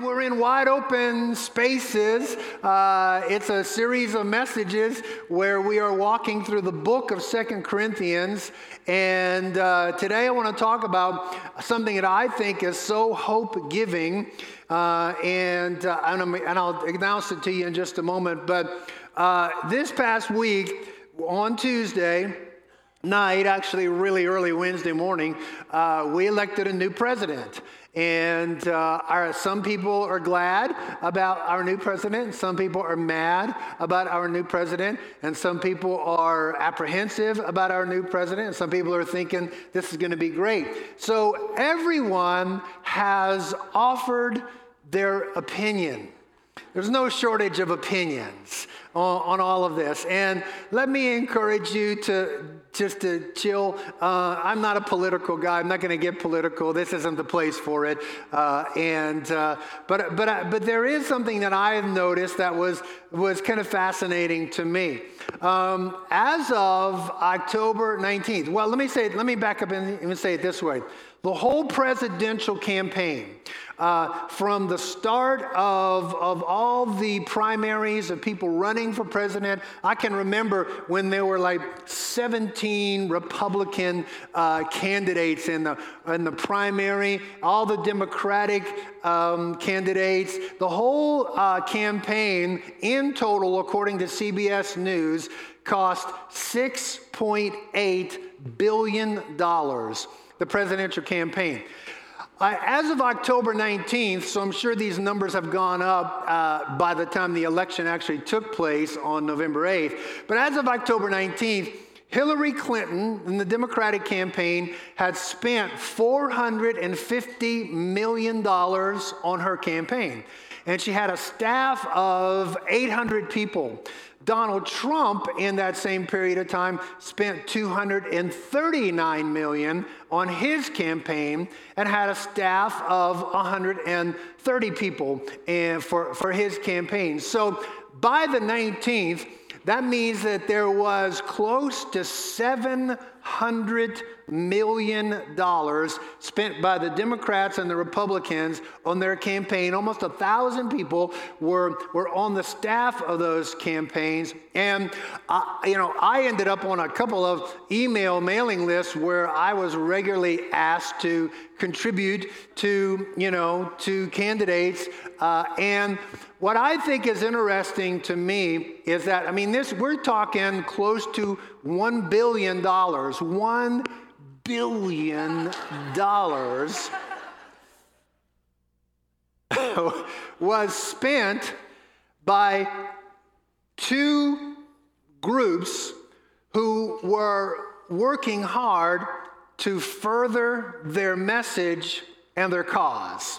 we're in wide open spaces. Uh, it's a series of messages where we are walking through the book of Second Corinthians. And uh, today I want to talk about something that I think is so hope giving. Uh, and, uh, and, I'll announce it to you in just a moment. But uh, this past week, on Tuesday, night, actually, really early Wednesday morning, uh, we elected a new president. And uh, our, some people are glad about our new president, some people are mad about our new president, and some people are apprehensive about our new president, and some people are thinking this is going to be great. So everyone has offered their opinion. There's no shortage of opinions on, on, all of this. And let me encourage you to just to chill. Uh, I'm not a political guy. I'm not going to get political. This isn't the place for it. Uh, and uh, but but uh, but there is something that I have noticed that was was kind of fascinating to me. Um, as of October 19th. Well, let me say. Let me back up and, and say it this way. The whole presidential campaign, uh, from the start of, of all the primaries of people running for president, I can remember when there were like 17 Republican uh, candidates in the, in the primary, all the Democratic um, candidates. The whole uh, campaign, in total, according to CBS News, cost $6.8 billion the presidential campaign. Uh, as of October 19th, so I'm sure these numbers have gone up uh, by the time the election actually took place on November 8th. But as of October 19th, Hillary Clinton and the Democratic campaign had spent $450 million on her campaign. And she had a staff of 800 people. Donald Trump, in that same period of time, spent 239 million on his campaign and had a staff of 130 people eh, for, for his campaign. So by the 19th, that means that there was close to 700 million dollars spent by the Democrats and the Republicans on their campaign. Almost a thousand people were, were on the staff of those campaigns. And, uh, you know, I ended up on a couple of email mailing lists where I was regularly asked to contribute to, you know, to candidates. Uh, and what I think is interesting to me is that, I mean, this, we're talking close to $1 billion, $1 billion was spent by two groups who were working hard to further their message and their cause.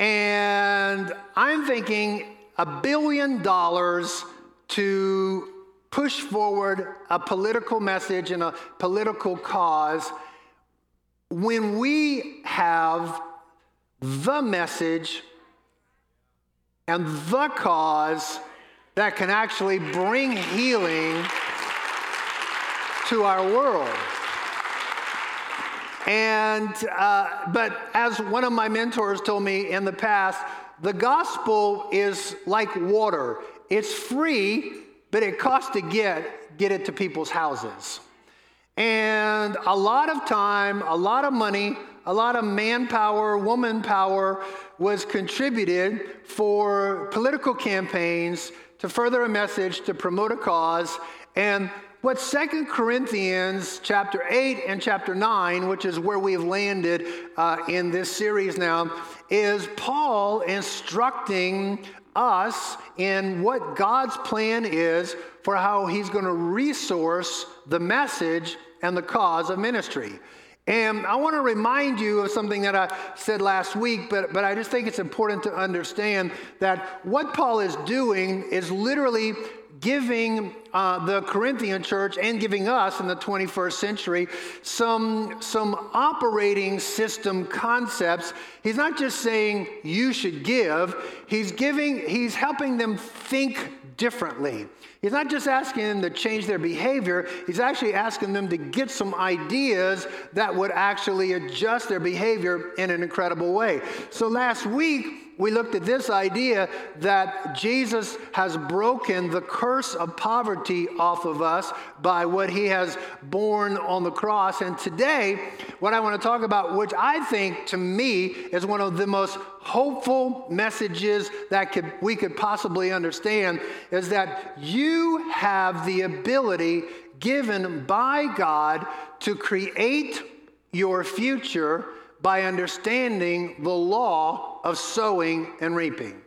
And I'm thinking a billion dollars to push forward a political message and a political cause when we have the message and the cause that can actually bring healing to our world. And, uh, but as one of my mentors told me in the past, the gospel is like water. It's free, but it costs to get, get it to people's houses. And a lot of time, a lot of money, a lot of manpower, woman power was contributed for political campaigns to further a message, to promote a cause. And what Second Corinthians chapter 8 and chapter 9, which is where we've landed uh, in this series now, is Paul instructing us in what God's plan is for how He's going to resource the message and the cause of ministry. And I want to remind you of something that I said last week, but, but I just think it's important to understand that what Paul is doing is literally giving uh, the Corinthian church and giving us in the 21st century some, some operating system concepts. He's not just saying you should give, he's giving, he's helping them think differently. He's not just asking them to change their behavior, he's actually asking them to get some ideas that would actually adjust their behavior in an incredible way. So last week, we looked at this idea that Jesus has broken the curse of poverty off of us by what he has borne on the cross. And today, what I want to talk about, which I think to me is one of the most hopeful messages that could, we could possibly understand, is that you have the ability given by God to create your future by understanding the law of sowing and reaping.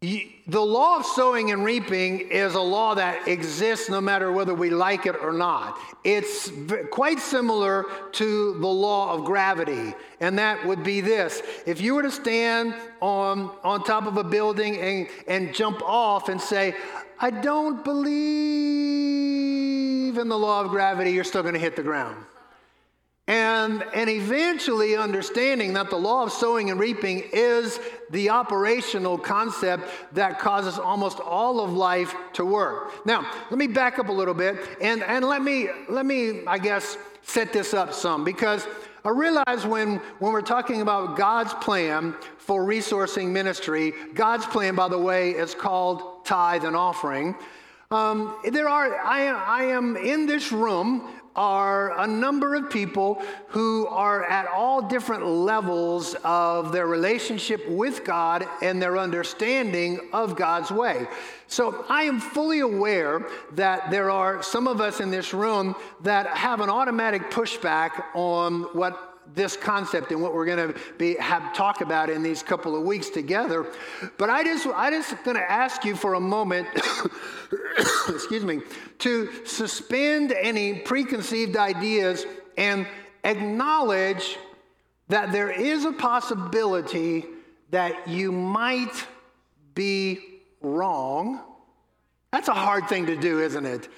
The law of sowing and reaping is a law that exists no matter whether we like it or not. It's quite similar to the law of gravity, and that would be this. If you were to stand on, on top of a building and, and jump off and say, I don't believe in the law of gravity, you're still going to hit the ground. And, and eventually understanding that the law of sowing and reaping is the operational concept that causes almost all of life to work. Now, let me back up a little bit and, and let me, let me, I guess, set this up some because I realize when, when we're talking about God's plan for resourcing ministry, God's plan, by the way, is called tithe and offering. Um, there are, I, I am in this room are a number of people who are at all different levels of their relationship with God and their understanding of God's way. So I am fully aware that there are some of us in this room that have an automatic pushback on what this concept and what we're going to be have talk about in these couple of weeks together. But I just I just going to ask you for a moment, excuse me, to suspend any preconceived ideas and acknowledge that there is a possibility that you might be wrong. That's a hard thing to do, isn't it?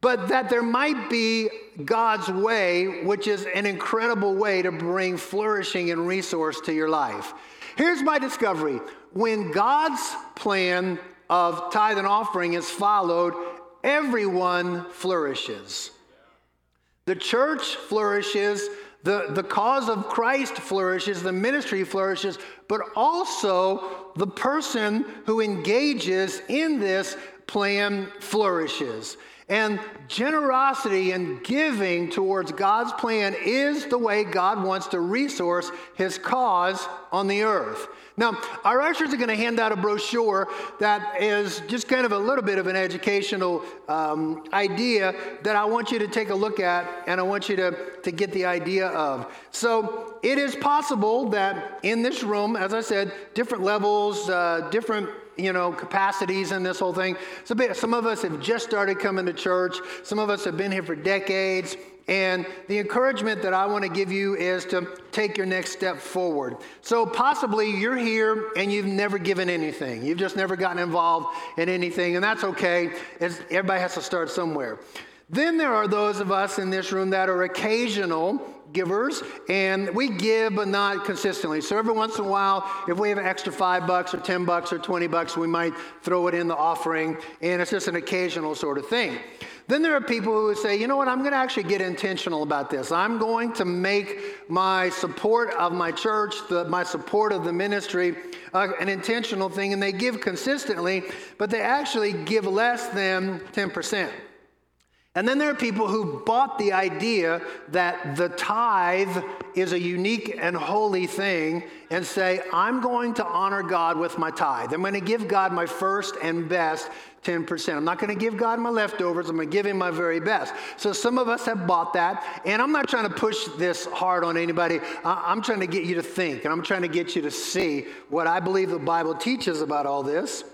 But that there might be God's way, which is an incredible way to bring flourishing and resource to your life. Here's my discovery when God's plan of tithe and offering is followed, everyone flourishes. The church flourishes, the, the cause of Christ flourishes, the ministry flourishes, but also the person who engages in this plan flourishes. And generosity and giving towards God's plan is the way God wants to resource his cause on the earth. Now, our ushers are going to hand out a brochure that is just kind of a little bit of an educational um, idea that I want you to take a look at and I want you to, to get the idea of. So, it is possible that in this room, as I said, different levels, uh, different you know, capacities in this whole thing. So some of us have just started coming to church. Some of us have been here for decades. And the encouragement that I want to give you is to take your next step forward. So possibly you're here and you've never given anything. You've just never gotten involved in anything, and that's okay. It's, everybody has to start somewhere. Then there are those of us in this room that are occasional givers, and we give, but not consistently. So every once in a while, if we have an extra five bucks or 10 bucks or 20 bucks, we might throw it in the offering, and it's just an occasional sort of thing. Then there are people who would say, you know what, I'm going to actually get intentional about this. I'm going to make my support of my church, the, my support of the ministry, uh, an intentional thing, and they give consistently, but they actually give less than 10%. And then there are people who bought the idea that the tithe is a unique and holy thing and say, I'm going to honor God with my tithe. I'm going to give God my first and best 10%. I'm not going to give God my leftovers. I'm going to give Him my very best. So some of us have bought that. And I'm not trying to push this hard on anybody. I'm trying to get you to think and I'm trying to get you to see what I believe the Bible teaches about all this.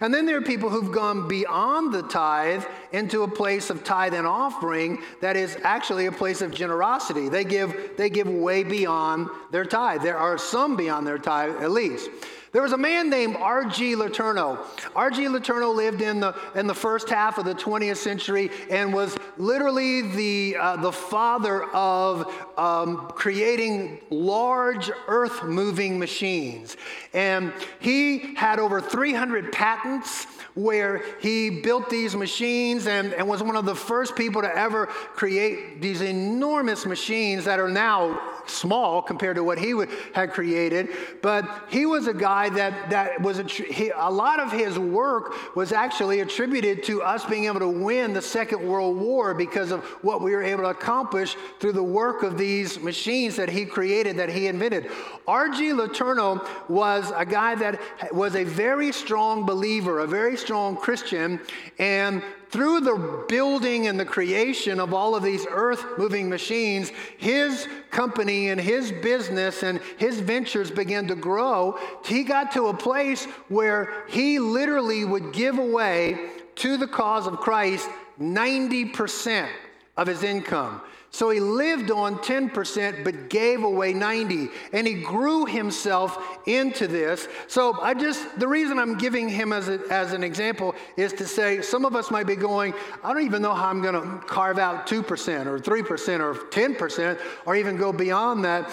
And then there are people who've gone beyond the tithe into a place of tithe and offering that is actually a place of generosity. They give, they give way beyond their tithe. There are some beyond their tithe, at least. There was a man named R.G. Letourneau. R.G. Letourneau lived in the, in the first half of the 20th century and was literally the, uh, the father of um, creating large earth moving machines. And he had over 300 patents where he built these machines and, and was one of the first people to ever create these enormous machines that are now small compared to what he would, had created. But he was a guy that, that was, a, he, a lot of his work was actually attributed to us being able to win the Second World War because of what we were able to accomplish through the work of these machines that he created, that he invented. R.G. Letourneau was a guy that was a very strong believer, a very strong Christian, and through the building and the creation of all of these earth moving machines, his company and his business and his ventures began to grow. He got to a place where he literally would give away to the cause of Christ 90% of his income. So he lived on 10% but gave away 90 and he grew himself into this. So I just the reason I'm giving him as, a, as an example is to say some of us might be going, I don't even know how I'm going to carve out 2% or 3% or 10% or even go beyond that.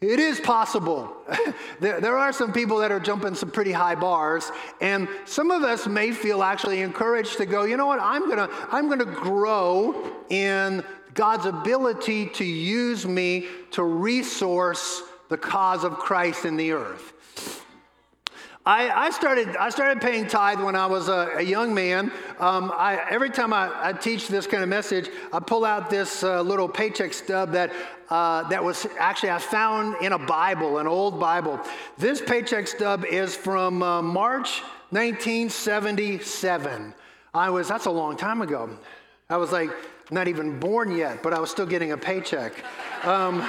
It is possible. there, there, are some people that are jumping some pretty high bars, and some of us may feel actually encouraged to go, you know what, I'm gonna, I'm gonna grow in God's ability to use me to resource the cause of Christ in the earth. I, I, started, I started paying tithe when I was a, a young man. Um, I, every time I, I, teach this kind of message, I pull out this uh, little paycheck stub that, uh, that was actually I found in a Bible, an old Bible. This paycheck stub is from uh, March 1977. I was, that's a long time ago. I was like not even born yet, but I was still getting a paycheck. Um,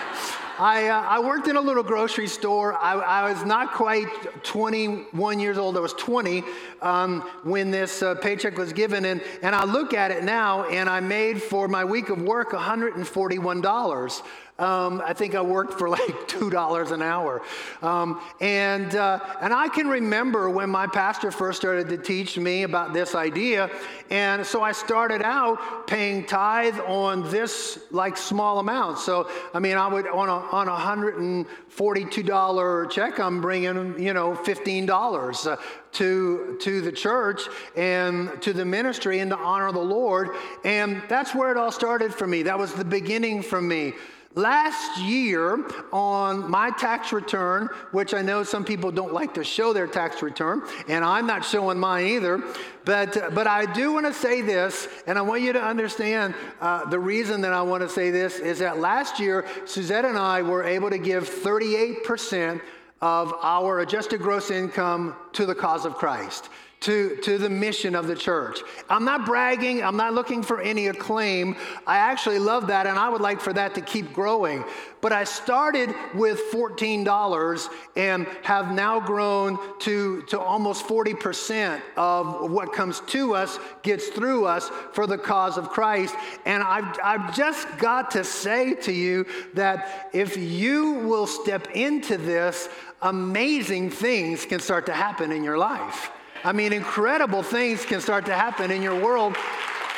I, uh, I, worked in a little grocery store. I, I, was not quite 21 years old. I was 20 um, when this uh, paycheck was given. And, and I look at it now, and I made for my week of work $141. Um, I think I worked for like two dollars an hour, um, and uh, and I can remember when my pastor first started to teach me about this idea, and so I started out paying tithe on this like small amount. So I mean, I would on a on a hundred and forty two dollar check, I'm bringing you know fifteen dollars. Uh, to, to the church and to the ministry and to honor the Lord. And that's where it all started for me. That was the beginning for me. Last year, on my tax return, which I know some people don't like to show their tax return, and I'm not showing mine either, but, but I do want to say this, and I want you to understand uh, the reason that I want to say this is that last year, Suzette and I were able to give 38% of our adjusted gross income to the cause of Christ to, to the mission of the church. I'm not bragging, I'm not looking for any acclaim. I actually love that, and I would like for that to keep growing. But I started with $14 and have now grown to, to almost 40% of what comes to us gets through us for the cause of Christ. And I've, I've just got to say to you that if you will step into this, amazing things can start to happen in your life. I mean, incredible things can start to happen in your world.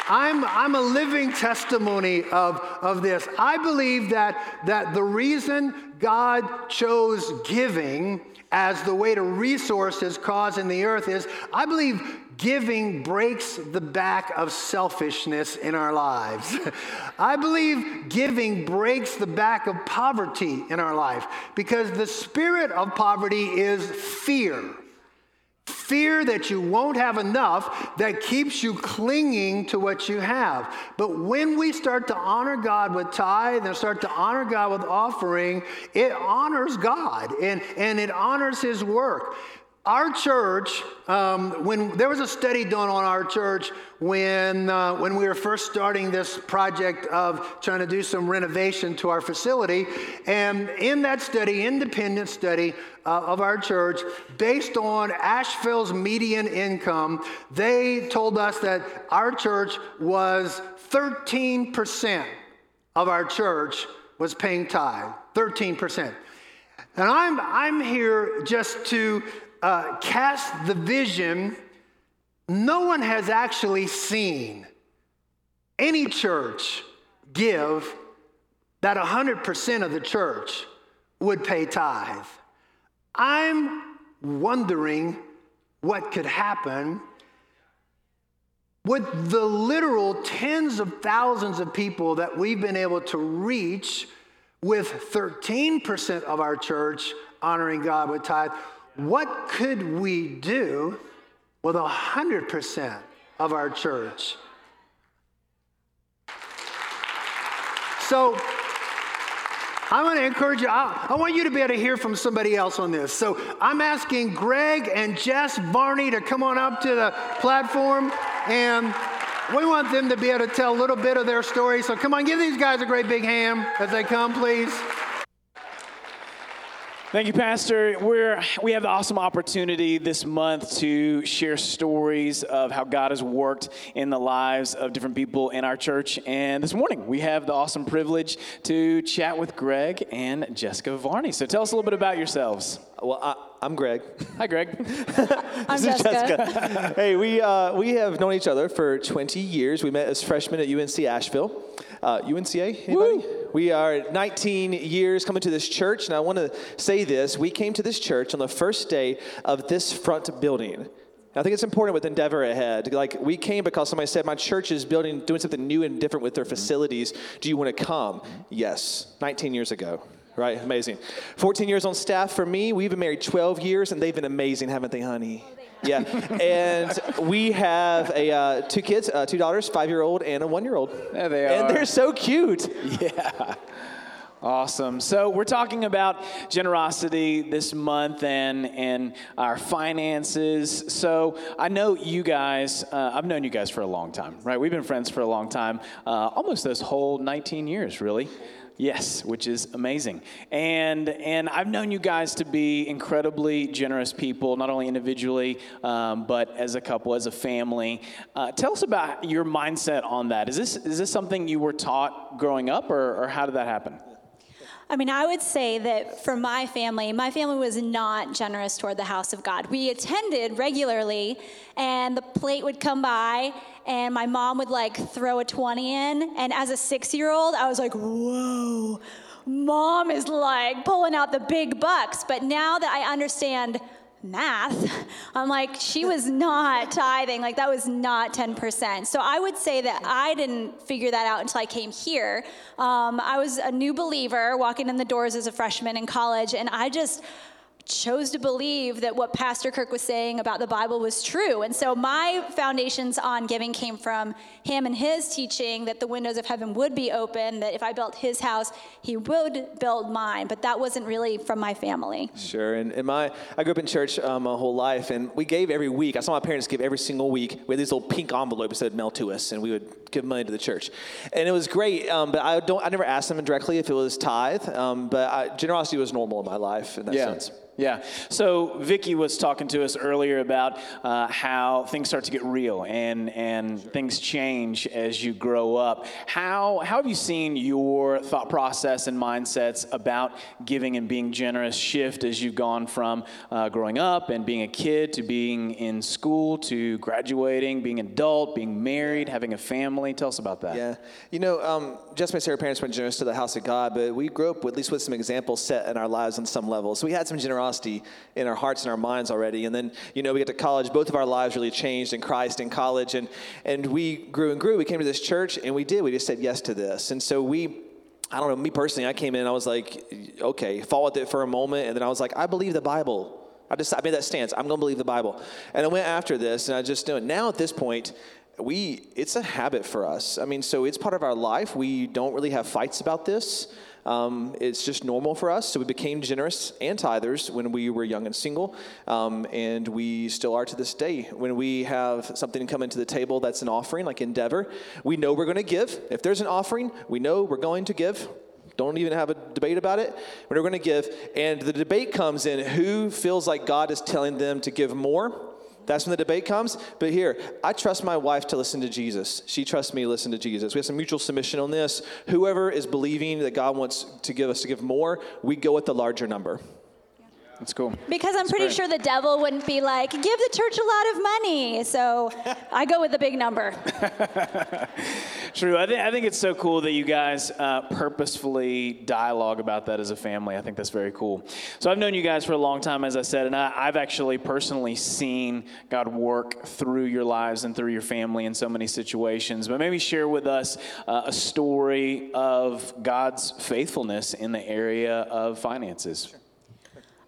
I'm, I'm a living testimony of, of this. I believe that, that the reason God chose giving as the way to resource his cause in the earth is I believe giving breaks the back of selfishness in our lives. I believe giving breaks the back of poverty in our life because the spirit of poverty is fear. Fear that you won't have enough that keeps you clinging to what you have. But when we start to honor God with tithe and start to honor God with offering, it honors God and, and it honors His work. Our church, um, when there was a study done on our church when, uh, when we were first starting this project of trying to do some renovation to our facility. And in that study, independent study uh, of our church, based on Asheville's median income, they told us that our church was 13% of our church was paying tithe. 13%. And I'm, I'm here just to uh, cast the vision, no one has actually seen any church give that 100% of the church would pay tithe. I'm wondering what could happen with the literal tens of thousands of people that we've been able to reach with 13% of our church honoring God with tithe, what could we do with 100% of our church? So, I want to encourage you. I, I, want you to be able to hear from somebody else on this. So I'm asking Greg and Jess Varney to come on up to the platform, and we want them to be able to tell a little bit of their story. So come on, give these guys a great big hand as they come, please. Thank you, Pastor. We're, we have the awesome opportunity this month to share stories of how God has worked in the lives of different people in our church. And this morning, we have the awesome privilege to chat with Greg and Jessica Varney. So tell us a little bit about yourselves. Well, I, am Greg. Hi, Greg. I'm Jessica. Jessica. hey, we, uh, we have known each other for 20 years. We met as freshmen at UNC Asheville. Uh, UNCA, anybody? Woo. We are 19 years coming to this church, and I want to say this. We came to this church on the first day of this front building. I think it's important with Endeavor ahead. Like we came because somebody said, "My church is building, doing something new and different with their mm-hmm. facilities. Do you want to come?" Yes, 19 years ago. Right, amazing. 14 years on staff for me. We've been married 12 years, and they've been amazing, haven't they, honey? Yeah, and we have a uh, two kids, uh, two daughters, five-year-old and a one-year-old. There they are, and they're so cute. Yeah. Awesome. So we're talking about generosity this month and and our finances. So I know you guys. Uh, I've known you guys for a long time, right? We've been friends for a long time, uh, almost this whole 19 years, really. Yes, which is amazing. And and I've known you guys to be incredibly generous people, not only individually, um, but as a couple, as a family. Uh, tell us about your mindset on that. Is this is this something you were taught growing up, or, or how did that happen? I mean, I would say that for my family, my family was not generous toward the house of God. We attended regularly, and the plate would come by, and my mom would like throw a 20 in. And as a six year old, I was like, whoa, mom is like pulling out the big bucks. But now that I understand, math. I'm like, she was not tithing. Like, that was not 10%. So I would say that I didn't figure that out until I came here. Um, I was a new believer walking in the doors as a freshman in college, and I just, chose to believe that what Pastor Kirk was saying about the Bible was true. And so my foundations on giving came from him and his teaching that the windows of heaven would be open, that if I built his house, he would build mine. But that wasn't really from my family. Sure. And, and my, I grew up in church um, my whole life, and we gave every week. I saw my parents give every single week. We had these little pink envelopes that would mail to us, and we would give money to the church. And it was great, um, but I, don't, I never asked them directly if it was tithe, um, but I, generosity was normal in my life in that yeah. sense. Yeah. So Vicky was talking to us earlier about uh, how things start to get real and and things change as you grow up. How how have you seen your thought process and mindsets about giving and being generous shift as you've gone from uh, growing up and being a kid to being in school to graduating, being an adult, being married, having a family? Tell us about that. Yeah. You know, um, just my Sarah parents went generous to the house of God, but we grew up at least with some examples set in our lives on some level. So we had some generosity in our hearts and our minds already. And then, you know, we get to college, both of our lives really changed in Christ in college. And, and we grew and grew. We came to this church and we did. We just said yes to this. And so we, I don't know, me personally, I came in I was like, okay, fall with it for a moment. And then I was like, I believe the Bible. I just I made that stance. I'm going to believe the Bible. And I went after this and I just knew it. Now at this point, we it's a habit for us. I mean, so it's part of our life. We don't really have fights about this. Um, it's just normal for us. So we became generous and tithers when we were young and single, um, and we still are to this day. When we have something come into the table that's an offering, like Endeavor, we know we're going to give. If there's an offering, we know we're going to give. Don't even have a debate about it. We're going to give. And the debate comes in who feels like God is telling them to give more that's when the debate comes. But here, I trust my wife to listen to Jesus. She trusts me to listen to Jesus. We have some mutual submission on this. Whoever is believing that God wants to give us to give more, we go with the larger number. That's cool. Because I'm That's pretty great. sure the devil wouldn't be like, give the church a lot of money. So I go with the big number. True. I think, I think it's so cool that you guys uh, purposefully dialogue about that as a family. I think that's very cool. So I've known you guys for a long time, as I said, and I, I've actually personally seen God work through your lives and through your family in so many situations. But maybe share with us uh, a story of God's faithfulness in the area of finances.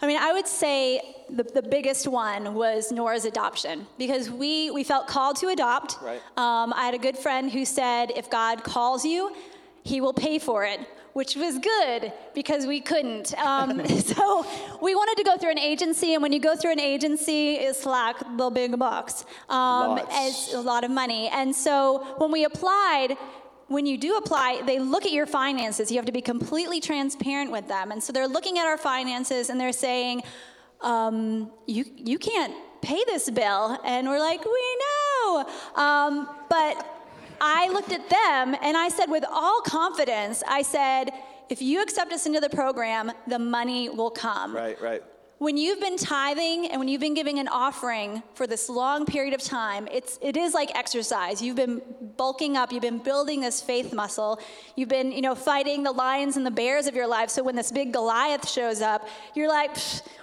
I mean, I would say the, the biggest one was Nora's adoption because we, we felt called to adopt. Right. Um, I had a good friend who said, if God calls you, he will pay for it, which was good because we couldn't. Um, so we wanted to go through an agency, and when you go through an agency, it's like the big bucks. Um, it's a lot of money. And so when we applied, when you do apply, they look at your finances. You have to be completely transparent with them. And so they're looking at our finances and they're saying, um, you, you can't pay this bill. And we're like, we know. Um, but I looked at them and I said, with all confidence, I said, if you accept us into the program, the money will come. Right, right. When you've been tithing and when you've been giving an offering for this long period of time, it's it is like exercise. You've been bulking up, you've been building this faith muscle. You've been, you know, fighting the lions and the bears of your life. So when this big Goliath shows up, you're like,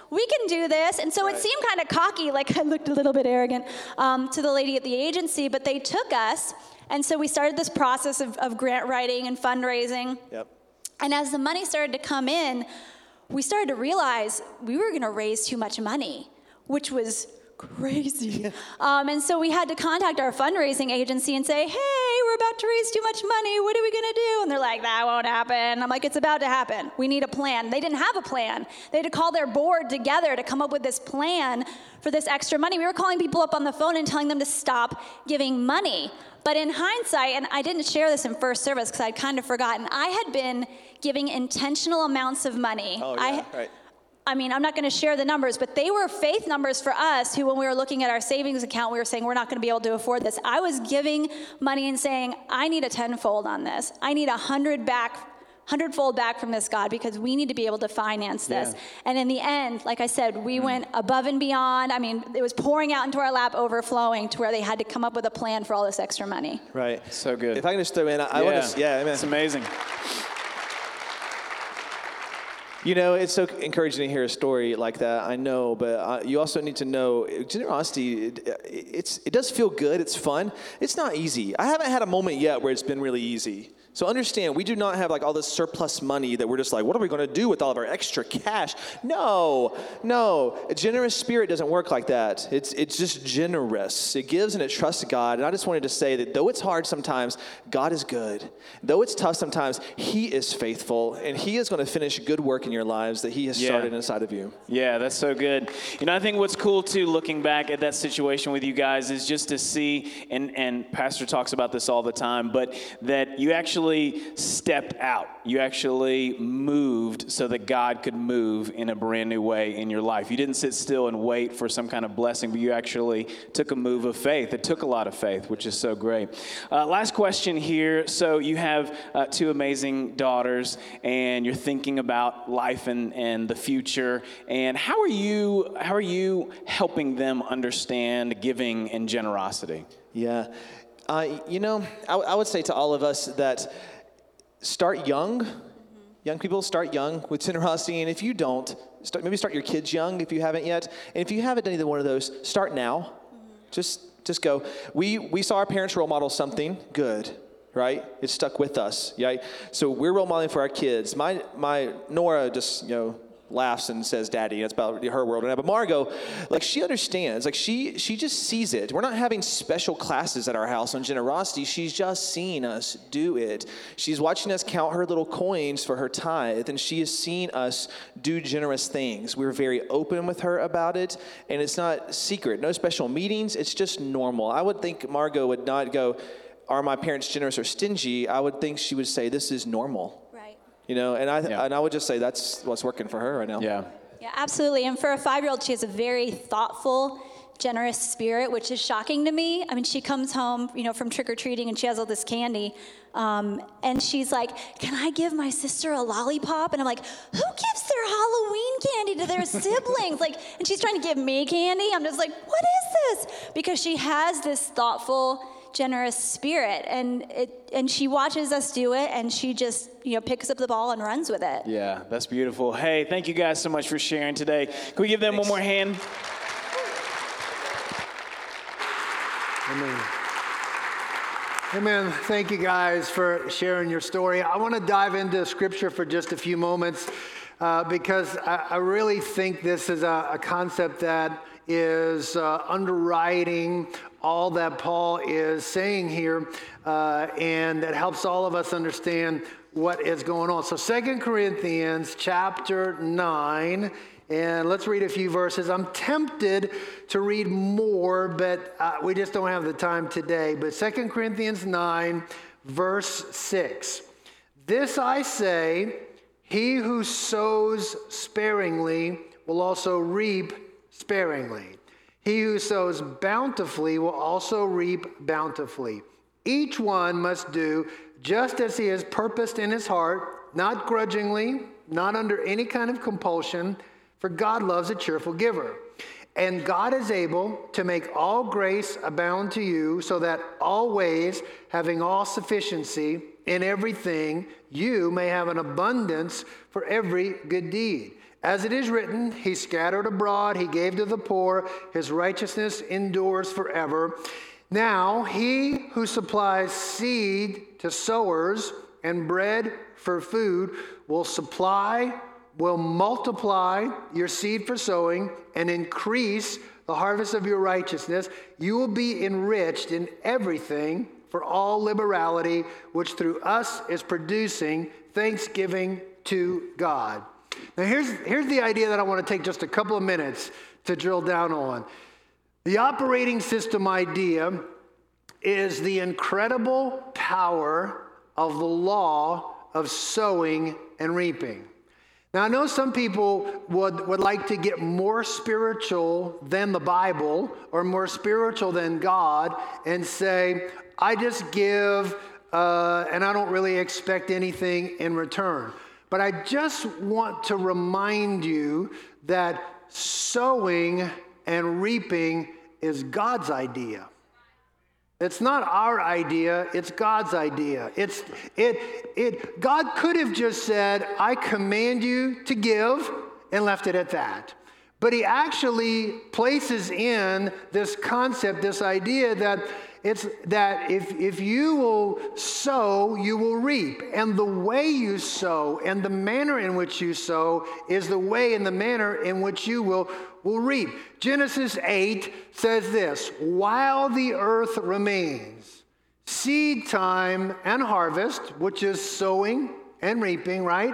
we can do this. And so it seemed kind of cocky, like I looked a little bit arrogant um, to the lady at the agency, but they took us. And so we started this process of, of grant writing and fundraising. Yep. And as the money started to come in, we started to realize we were going to raise too much money, which was crazy. um, and so we had to contact our fundraising agency and say, hey, we're about to raise too much money. What are we going to do? And they're like, that won't happen. I'm like, it's about to happen. We need a plan. They didn't have a plan. They had to call their board together to come up with this plan for this extra money. We were calling people up on the phone and telling them to stop giving money. But in hindsight, and I didn't share this in first service because I'd kind of forgotten, I had been giving intentional amounts of money. Oh, I, yeah, right. I mean, I'm not going to share the numbers, but they were faith numbers for us who, when we were looking at our savings account, we were saying, we're not going to be able to afford this. I was giving money and saying, I need a tenfold on this. I need a hundred back, hundredfold back from this, God, because we need to be able to finance this. Yeah. And in the end, like I said, we mm-hmm. went above and beyond. I mean, it was pouring out into our lap, overflowing to where they had to come up with a plan for all this extra money. Right. So good. If I can just throw in, I, I want to, yeah, it's amazing. You know, it's so encouraging to hear a story like that. I know, but uh, you also need to know generosity. It, it's it does feel good. It's fun. It's not easy. I haven't had a moment yet where it's been really easy. So understand, we do not have like all this surplus money that we're just like, what are we going to do with all of our extra cash? No, no. A generous spirit doesn't work like that. It's it's just generous. It gives and it trusts God. And I just wanted to say that though it's hard sometimes, God is good. Though it's tough sometimes, He is faithful, and He is going to finish good work in your lives that He has Yeah. started inside of you. Yeah, that's so good. You know, I think what's cool too, looking back at that situation with you guys, is just to see, and, and Pastor talks about this all the time, but that you actually stepped out. You actually moved so that God could move in a brand new way in your life. You didn't sit still and wait for some kind of blessing, but you actually took a move of faith. It took a lot of faith, which is so great. Uh, last question here. So you have uh, two amazing daughters, and you're thinking about life and, and the future. And how are you? How are you helping them understand giving and generosity? Yeah. Uh, you know, I, I would say to all of us that start young. Young people start young with generosity, and if you don't, start, maybe start your kids young if you haven't yet. And if you haven't done either one of those, start now. Just just go. We we saw our parents role model something good, right? It stuck with us, right? So we're role modeling for our kids. My my Nora just you know laughs and says daddy that's about her world but margot like she understands. Like she she just sees it. We're not having special classes at our house. On generosity she's just seeing us do it. She's watching us count her little coins for her tithe and she has seen us do generous things. We're very open with her about it and it's not secret. No special meetings. It's just normal. I would think margot would not go are my parents generous or stingy? I would think she would say this is normal. Right. You know, and I Yeah. and I would just say that's what's working for her right now. Yeah. Yeah, absolutely. And for a five year old, she has a very thoughtful, generous spirit, which is shocking to me. I mean, she comes home, you know, from trick or treating and she has all this candy. Um, and she's like, Can I give my sister a lollipop? And I'm like, Who gives their Halloween candy to their siblings? Like, and she's trying to give me candy. I'm just like, What is this? Because she has this thoughtful, generous spirit and it and she watches us do it and she just you know picks up the ball and runs with it Yeah, that's beautiful. Hey, thank you guys so much for sharing today. Can we give them one more hand? Amen. Amen. Thank you guys for sharing your story. I want to dive into scripture for just a few moments uh, because I, I, really think this is a, a concept that is uh, underwriting all that Paul is saying here, uh, and that helps all of us understand what is going on. So, Second Corinthians chapter 9 and let's read a few verses. I'm tempted to read more, but uh, we just don't have the time today. But Second Corinthians 9, verse 6. This I say, he who sows sparingly will also reap sparingly. He who sows bountifully will also reap bountifully. Each one must do just as he has purposed in his heart, not grudgingly, not under any kind of compulsion for God loves a cheerful giver. And God is able to make all grace abound to you, so that always, having all sufficiency in everything, you may have an abundance for every good deed. As it is written, He scattered abroad, He gave to the poor, His righteousness endures forever. Now, He who supplies seed to sowers and bread for food will supply will multiply your seed for sowing and increase the harvest of your righteousness. You will be enriched in everything for all liberality, which through us is producing thanksgiving to God. Now, here's, here's the idea that I want to take just a couple of minutes to drill down on. The operating system idea is the incredible power of the law of sowing and reaping. Now, I know some people would, would like to get more spiritual than the Bible or more spiritual than God and say, I just give uh, and I don't really expect anything in return. But I just want to remind you that sowing and reaping is God's idea. It's not our idea, it's God's idea. It's it it God could have just said, "I command you to give," and left it at that. But he actually places in this concept, this idea that it's that if, if you will sow, you will reap. And the way you sow and the manner in which you sow is the way and the manner in which you will, will reap. Genesis 8 says this while the earth remains, seed time and harvest, which is sowing and reaping, right?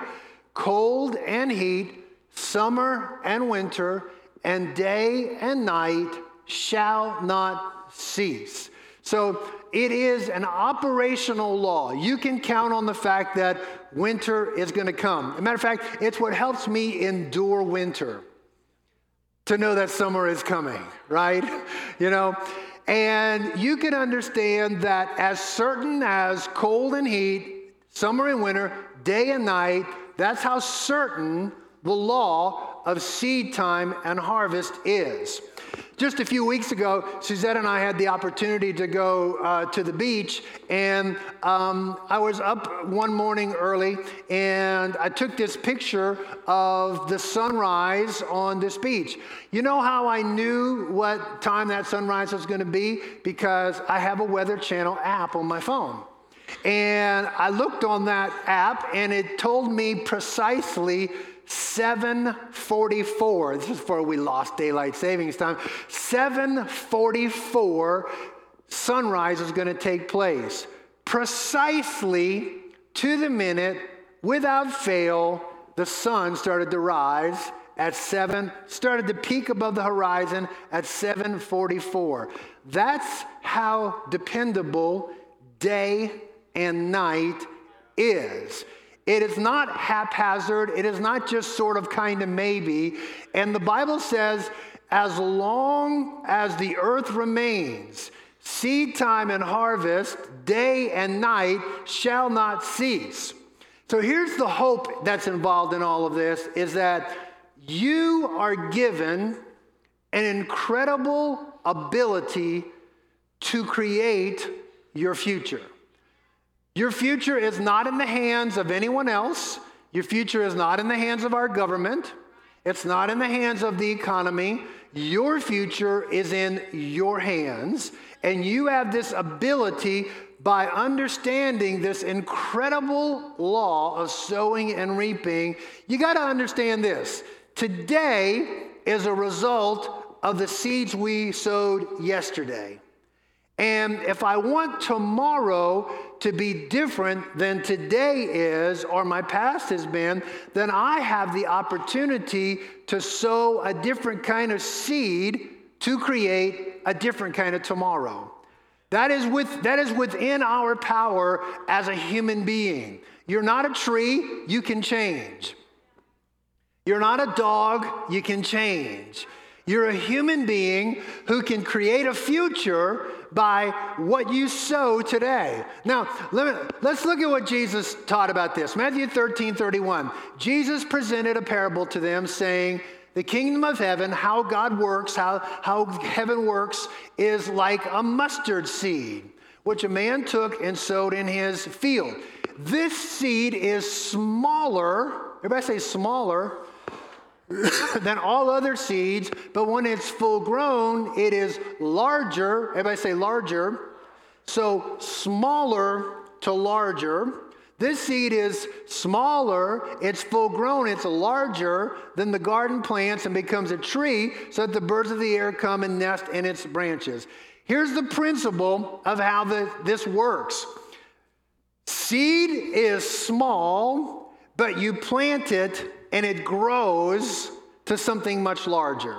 Cold and heat, summer and winter, and day and night shall not cease. So it is an operational law. You can count on the fact that winter is going to come. As a matter of fact, it's what helps me endure winter to know that summer is coming, right? You know? And you can understand that as certain as cold and heat, summer and winter, day and night, that's how certain the law of seed time and harvest is. Just a few weeks ago, Suzette and I had the opportunity to go uh, to the beach, and um, I was up one morning early, and I took this picture of the sunrise on this beach. You know how I knew what time that sunrise was going to be? Because I have a Weather Channel app on my phone. And I looked on that app, and it told me precisely 744. This is before we lost daylight savings time. 744 sunrise is going to take place. Precisely to the minute, without fail, the sun started to rise at 7 started to peak above the horizon at 744 that's how dependable day and night is it is not haphazard. It is not just sort of kind of maybe. And the Bible says, as long as the earth remains, seed time and harvest, day and night shall not cease. So here's the hope that's involved in all of this is that you are given an incredible ability to create your future. Your future is not in the hands of anyone else. Your future is not in the hands of our government. It's not in the hands of the economy. Your future is in your hands. And you have this ability by understanding this incredible law of sowing and reaping. You got to understand this. Today is a result of the seeds we sowed yesterday. And if I want tomorrow to be different than today is or my past has been, then I have the opportunity to sow a different kind of seed to create a different kind of tomorrow. That is, with, that is within our power as a human being. You're not a tree, you can change. You're not a dog, you can change. You're a human being who can create a future by what you sow today. Now, let let's look at what Jesus taught about this. Matthew 13, 31. Jesus presented a parable to them saying, the kingdom of heaven, how God works, how, how heaven works, is like a mustard seed, which a man took and sowed in his field. This seed is smaller, everybody say smaller, than all other seeds, but when it's full grown, it is larger. Everybody say larger. So smaller to larger. This seed is smaller, it's full grown, it's larger than the garden plants and becomes a tree so that the birds of the air come and nest in its branches. Here's the principle of how the, this works seed is small, but you plant it and it grows to something much larger.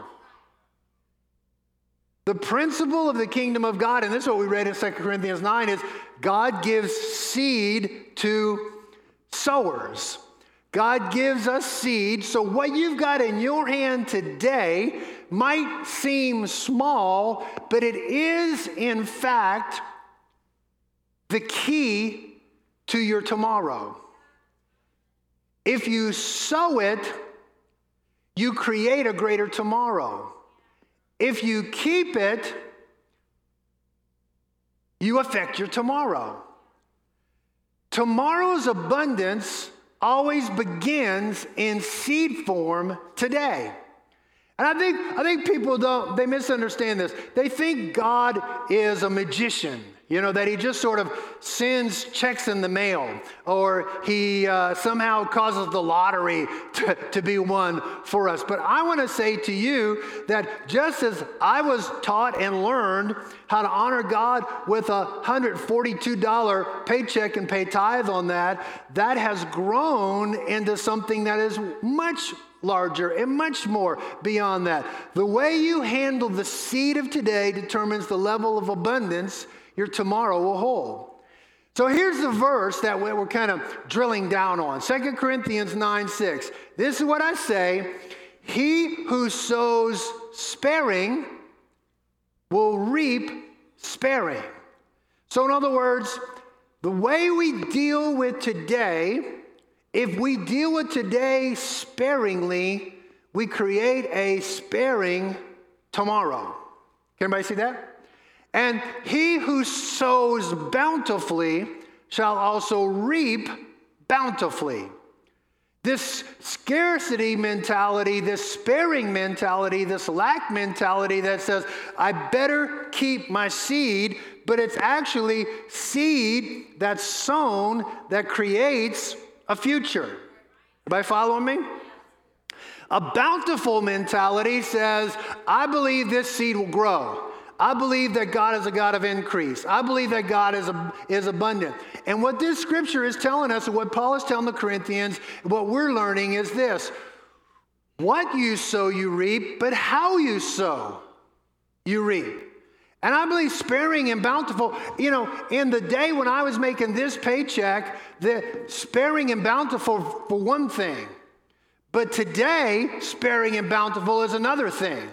The principle of the kingdom of God, and this is what we read in 2 Corinthians 9, is God gives seed to sowers. God gives us seed. So, what you've got in your hand today might seem small, but it is, in fact, the key to your tomorrow. If you sow it, you create a greater tomorrow. If you keep it, you affect your tomorrow. Tomorrow's abundance always begins in seed form today. And I think, I think people don't, they misunderstand this. They think God is a magician. You know, that he just sort of sends checks in the mail or he uh, somehow causes the lottery to, to be won for us. But I want to say to you that just as I was taught and learned how to honor God with a $142 paycheck and pay tithe on that, that has grown into something that is much larger and much more beyond that. The way you handle the seed of today determines the level of abundance your tomorrow will hold. So here's the verse that we're kind of drilling down on 2 Corinthians 9 6. This is what I say He who sows sparing will reap sparing. So, in other words, the way we deal with today, if we deal with today sparingly, we create a sparing tomorrow. Can anybody see that? And he who sows bountifully shall also reap bountifully. This scarcity mentality, this sparing mentality, this lack mentality that says, I better keep my seed, but it's actually seed that's sown that creates a future. Everybody following me? A bountiful mentality says, I believe this seed will grow. I believe that God is a God of increase. I believe that God is, a, is abundant. And what this scripture is telling us, and what Paul is telling the Corinthians, what we're learning is this what you sow, you reap, but how you sow, you reap. And I believe sparing and bountiful, you know, in the day when I was making this paycheck, the sparing and bountiful for one thing. But today, sparing and bountiful is another thing.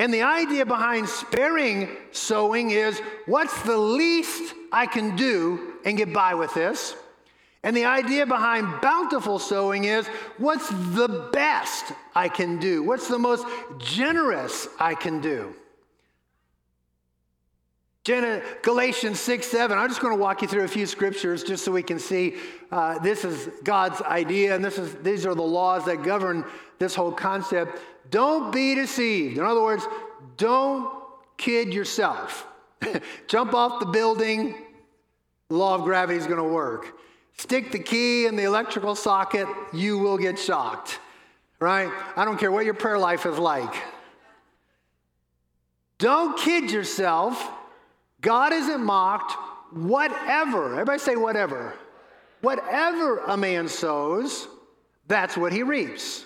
And the idea behind sparing sowing is what's the least I can do and get by with this? And the idea behind bountiful sowing is what's the best I can do? What's the most generous I can do? Galatians 6 7. I'm just going to walk you through a few scriptures just so we can see uh, this is God's idea and this is, these are the laws that govern this whole concept. Don't be deceived. In other words, don't kid yourself. Jump off the building, the law of gravity is going to work. Stick the key in the electrical socket, you will get shocked. Right? I don't care what your prayer life is like. Don't kid yourself. God isn't mocked. Whatever, everybody say whatever. Whatever a man sows, that's what he reaps.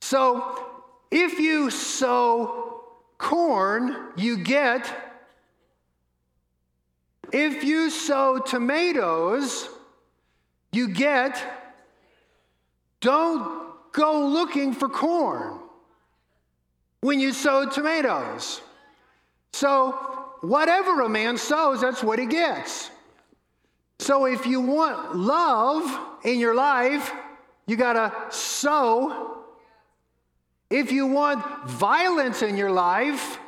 So if you sow corn, you get. If you sow tomatoes, you get. Don't go looking for corn when you sow tomatoes. So whatever a man sows, that's what he gets. So if you want love in your life, you got to sow. If you want violence in your life,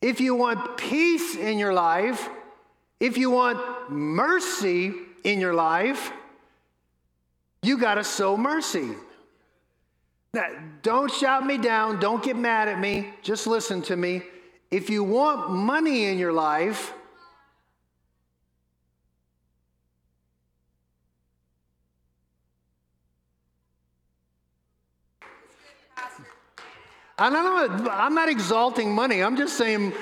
if you want peace in your life, if you want mercy in your life, you got to sow mercy. Now, don't shout me down. Don't get mad at me. Just listen to me. If you want money in your life, I'm not, I'm not exalting money. I'm just saying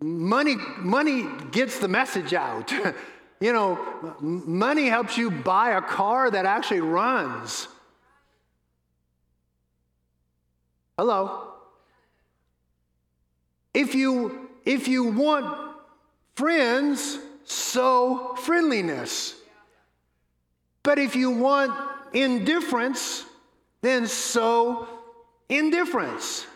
money, money gets the message out. you know, money helps you buy a car that actually runs. Hello. If you, if you want friends, sow friendliness. But if you want indifference, then sow indifference.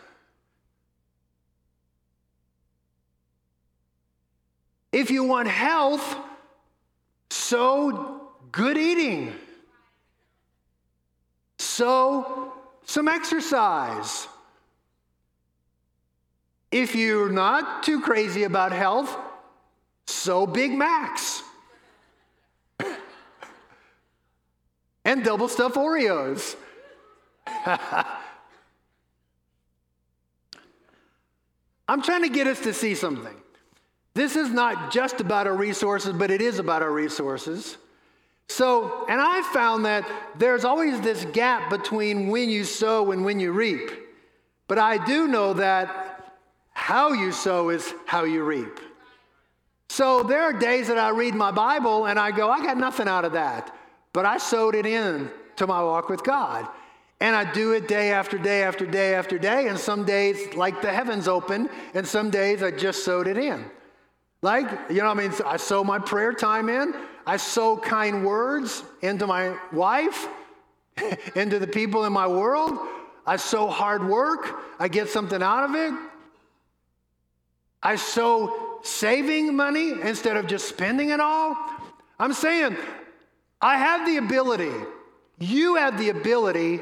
If you want health, sow good eating. Sow some exercise. If you're not too crazy about health, sow Big Macs and double stuffed Oreos. I'm trying to get us to see something. This is not just about our resources, but it is about our resources. So, and I found that there's always this gap between when you sow and when you reap. But I do know that how you sow is how you reap. So there are days that I read my Bible and I go, I got nothing out of that. But I sowed it in to my walk with God. And I do it day after day after day after day. And some days, like the heavens open, and some days I just sowed it in. Like, you know, I mean, I sow my prayer time in, I sow kind words into my wife, into the people in my world. I sow hard work, I get something out of it. I sow saving money instead of just spending it all. I'm saying I have the ability, you have the ability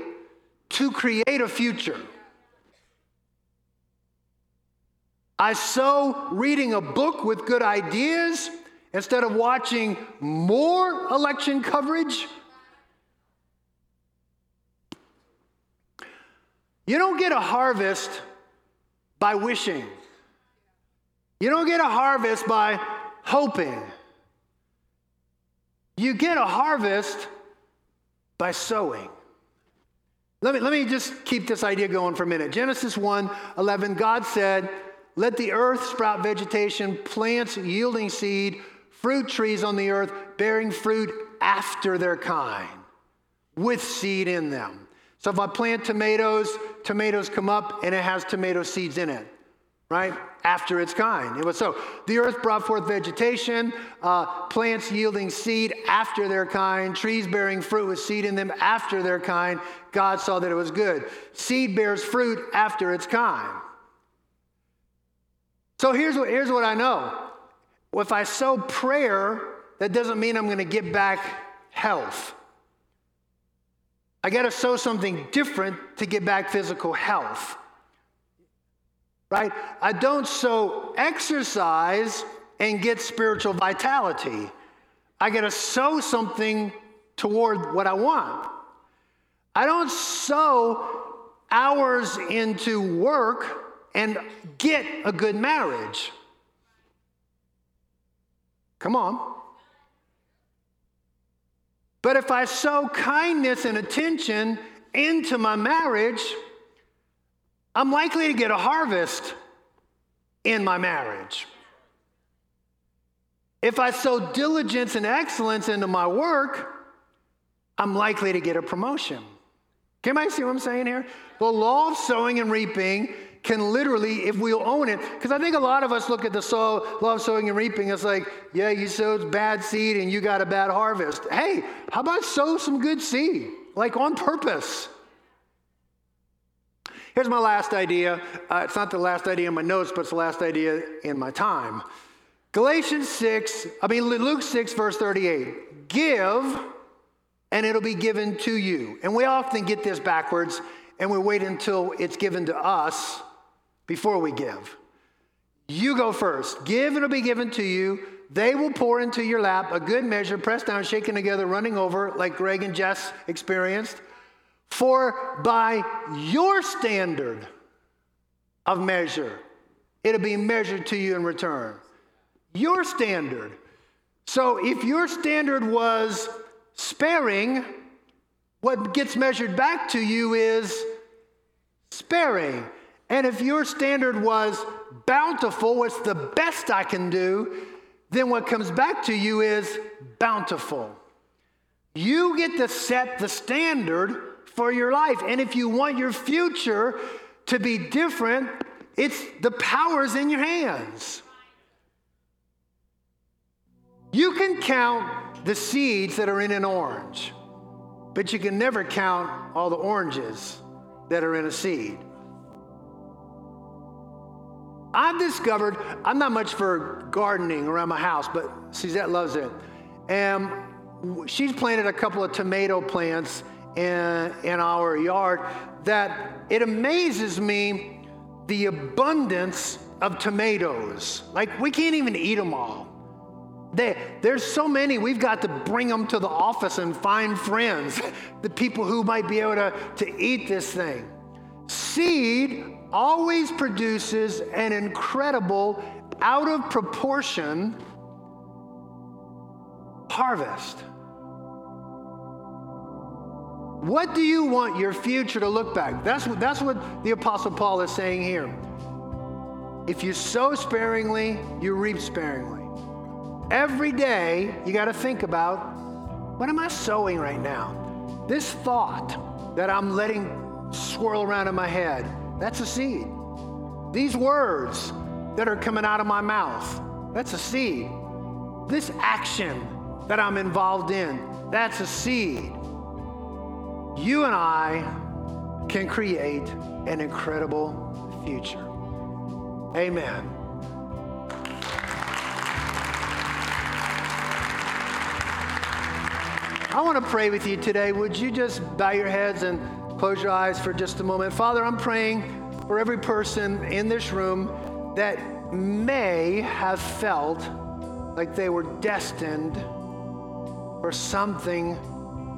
to create a future. I sow reading a book with good ideas instead of watching more election coverage. You don't get a harvest by wishing. You don't get a harvest by hoping. You get a harvest by sowing. Let me, let me just keep this idea going for a minute. Genesis 1 11, God said, Let the earth sprout vegetation, plants yielding seed, fruit trees on the earth, bearing fruit after their kind, with seed in them. So if I plant tomatoes, tomatoes come up and it has tomato seeds in it right? After its kind. It was so. The earth brought forth vegetation, uh, plants yielding seed after their kind, trees bearing fruit with seed in them after their kind. God saw that it was good. Seed bears fruit after its kind. So here's what, here's what I know. If I sow prayer, that doesn't mean I'm going to get back health. I got to sow something different to get back physical health. Right? I don't sow exercise and get spiritual vitality. I got to sow something toward what I want. I don't sow hours into work and get a good marriage. Come on. But if I sow kindness and attention into my marriage, I'm likely to get a harvest in my marriage. If I sow diligence and excellence into my work, I'm likely to get a promotion. Can I see what I'm saying here? The law of sowing and reaping can literally, if we'll own it, because I think a lot of us look at the law of sowing and reaping, it's like, yeah, you sowed bad seed and you got a bad harvest. Hey, how about sow some good seed, like on purpose? Here's my last idea. Uh, it's not the last idea in my notes, but it's the last idea in my time. Galatians 6, I mean, Luke 6, verse 38. Give, and it'll be given to you. And we often get this backwards, and we wait until it's given to us before we give. You go first. Give, and it'll be given to you. They will pour into your lap a good measure, pressed down, shaken together, running over, like Greg and Jess experienced. For by your standard of measure, it'll be measured to you in return. Your standard. So if your standard was sparing, what gets measured back to you is sparing. And if your standard was bountiful, what's the best I can do, then what comes back to you is bountiful. You get to set the standard for your life. And if you want your future to be different, it's the power's in your hands. You can count the seeds that are in an orange, but you can never count all the oranges that are in a seed. I've discovered I'm not much for gardening around my house, but Suzette loves it. And she's planted a couple of tomato plants in, in our yard that it amazes me the abundance of tomatoes. Like, we can't even eat them all. They, there's so many, we've got to bring them to the office and find friends, the people who might be able to, to eat this thing. Seed always produces an incredible, out of proportion harvest. What do you want your future to look back? That's what, that's what the Apostle Paul is saying here. If you sow sparingly, you reap sparingly. Every day, you got to think about what am I sowing right now? This thought that I'm letting swirl around in my head, that's a seed. These words that are coming out of my mouth, that's a seed. This action that I'm involved in, that's a seed you and I can create an incredible future. Amen. I want to pray with you today. Would you just bow your heads and close your eyes for just a moment? Father, I'm praying for every person in this room that may have felt like they were destined for something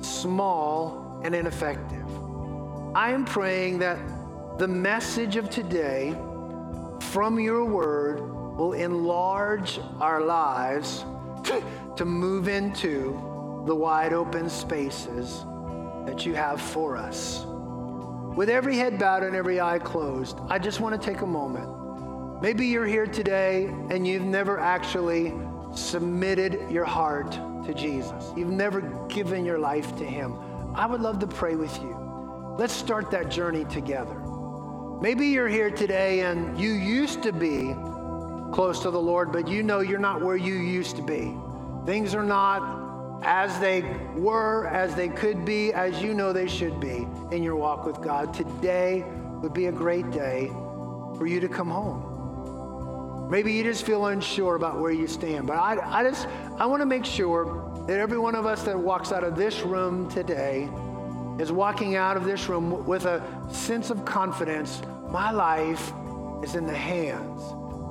small and ineffective. I am praying that the message of today from your word will enlarge our lives to, move into the wide open spaces that you have for us. With every head bowed and every eye closed, I just want to take a moment. Maybe you're here today and you've never actually submitted your heart to Jesus. You've never given your life to Him. I would love to pray with you. Let's start that journey together. Maybe you're here today and you used to be close to the Lord, but you know you're not where you used to be. Things are not as they were, as they could be, as you know they should be in your walk with God. Today would be a great day for you to come home. Maybe you just feel unsure about where you stand, but I, I just I want to make sure that every one of us that walks out of this room today is walking out of this room with a sense of confidence. My life is in the hands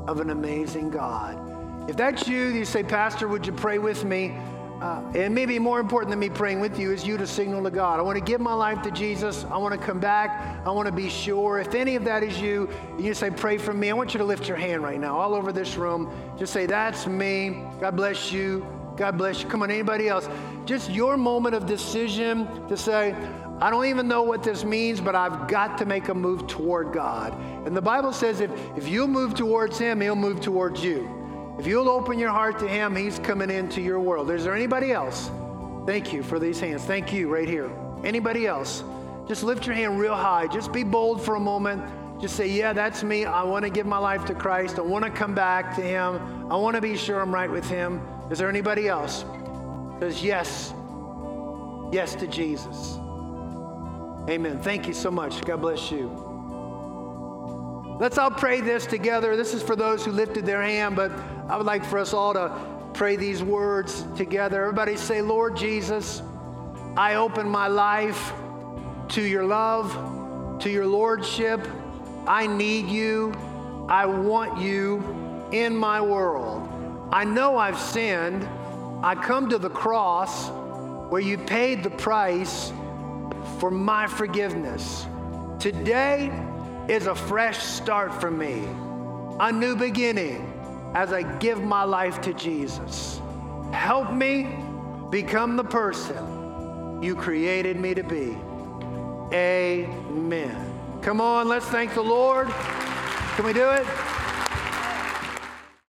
of an amazing God. If that's you, you say, Pastor, would you pray with me? Uh, and maybe more important than me praying with you is you to signal to God. I want to give my life to Jesus. I want to come back. I want to be sure. If any of that is you, you say, pray for me. I want you to lift your hand right now, all over this room. Just say, that's me. God bless you. God bless you. Come on, anybody else? Just your moment of decision to say, I don't even know what this means, but I've got to make a move toward God. And the Bible says if, if you'll move towards Him, He'll move towards you. If you'll open your heart to Him, He's coming into your world. Is there anybody else? Thank you for these hands. Thank you right here. Anybody else? Just lift your hand real high. Just be bold for a moment. Just say, Yeah, that's me. I want to give my life to Christ. I want to come back to Him. I want to be sure I'm right with Him. Is there anybody else? Says yes. Yes to Jesus. Amen. Thank you so much. God bless you. Let's all pray this together. This is for those who lifted their hand, but I would like for us all to pray these words together. Everybody say, Lord Jesus, I open my life to your love, to your lordship. I need you. I want you in my world. I know I've sinned. I come to the cross where you paid the price for my forgiveness. Today is a fresh start for me, a new beginning as I give my life to Jesus. Help me become the person you created me to be. Amen. Come on, let's thank the Lord. Can we do it?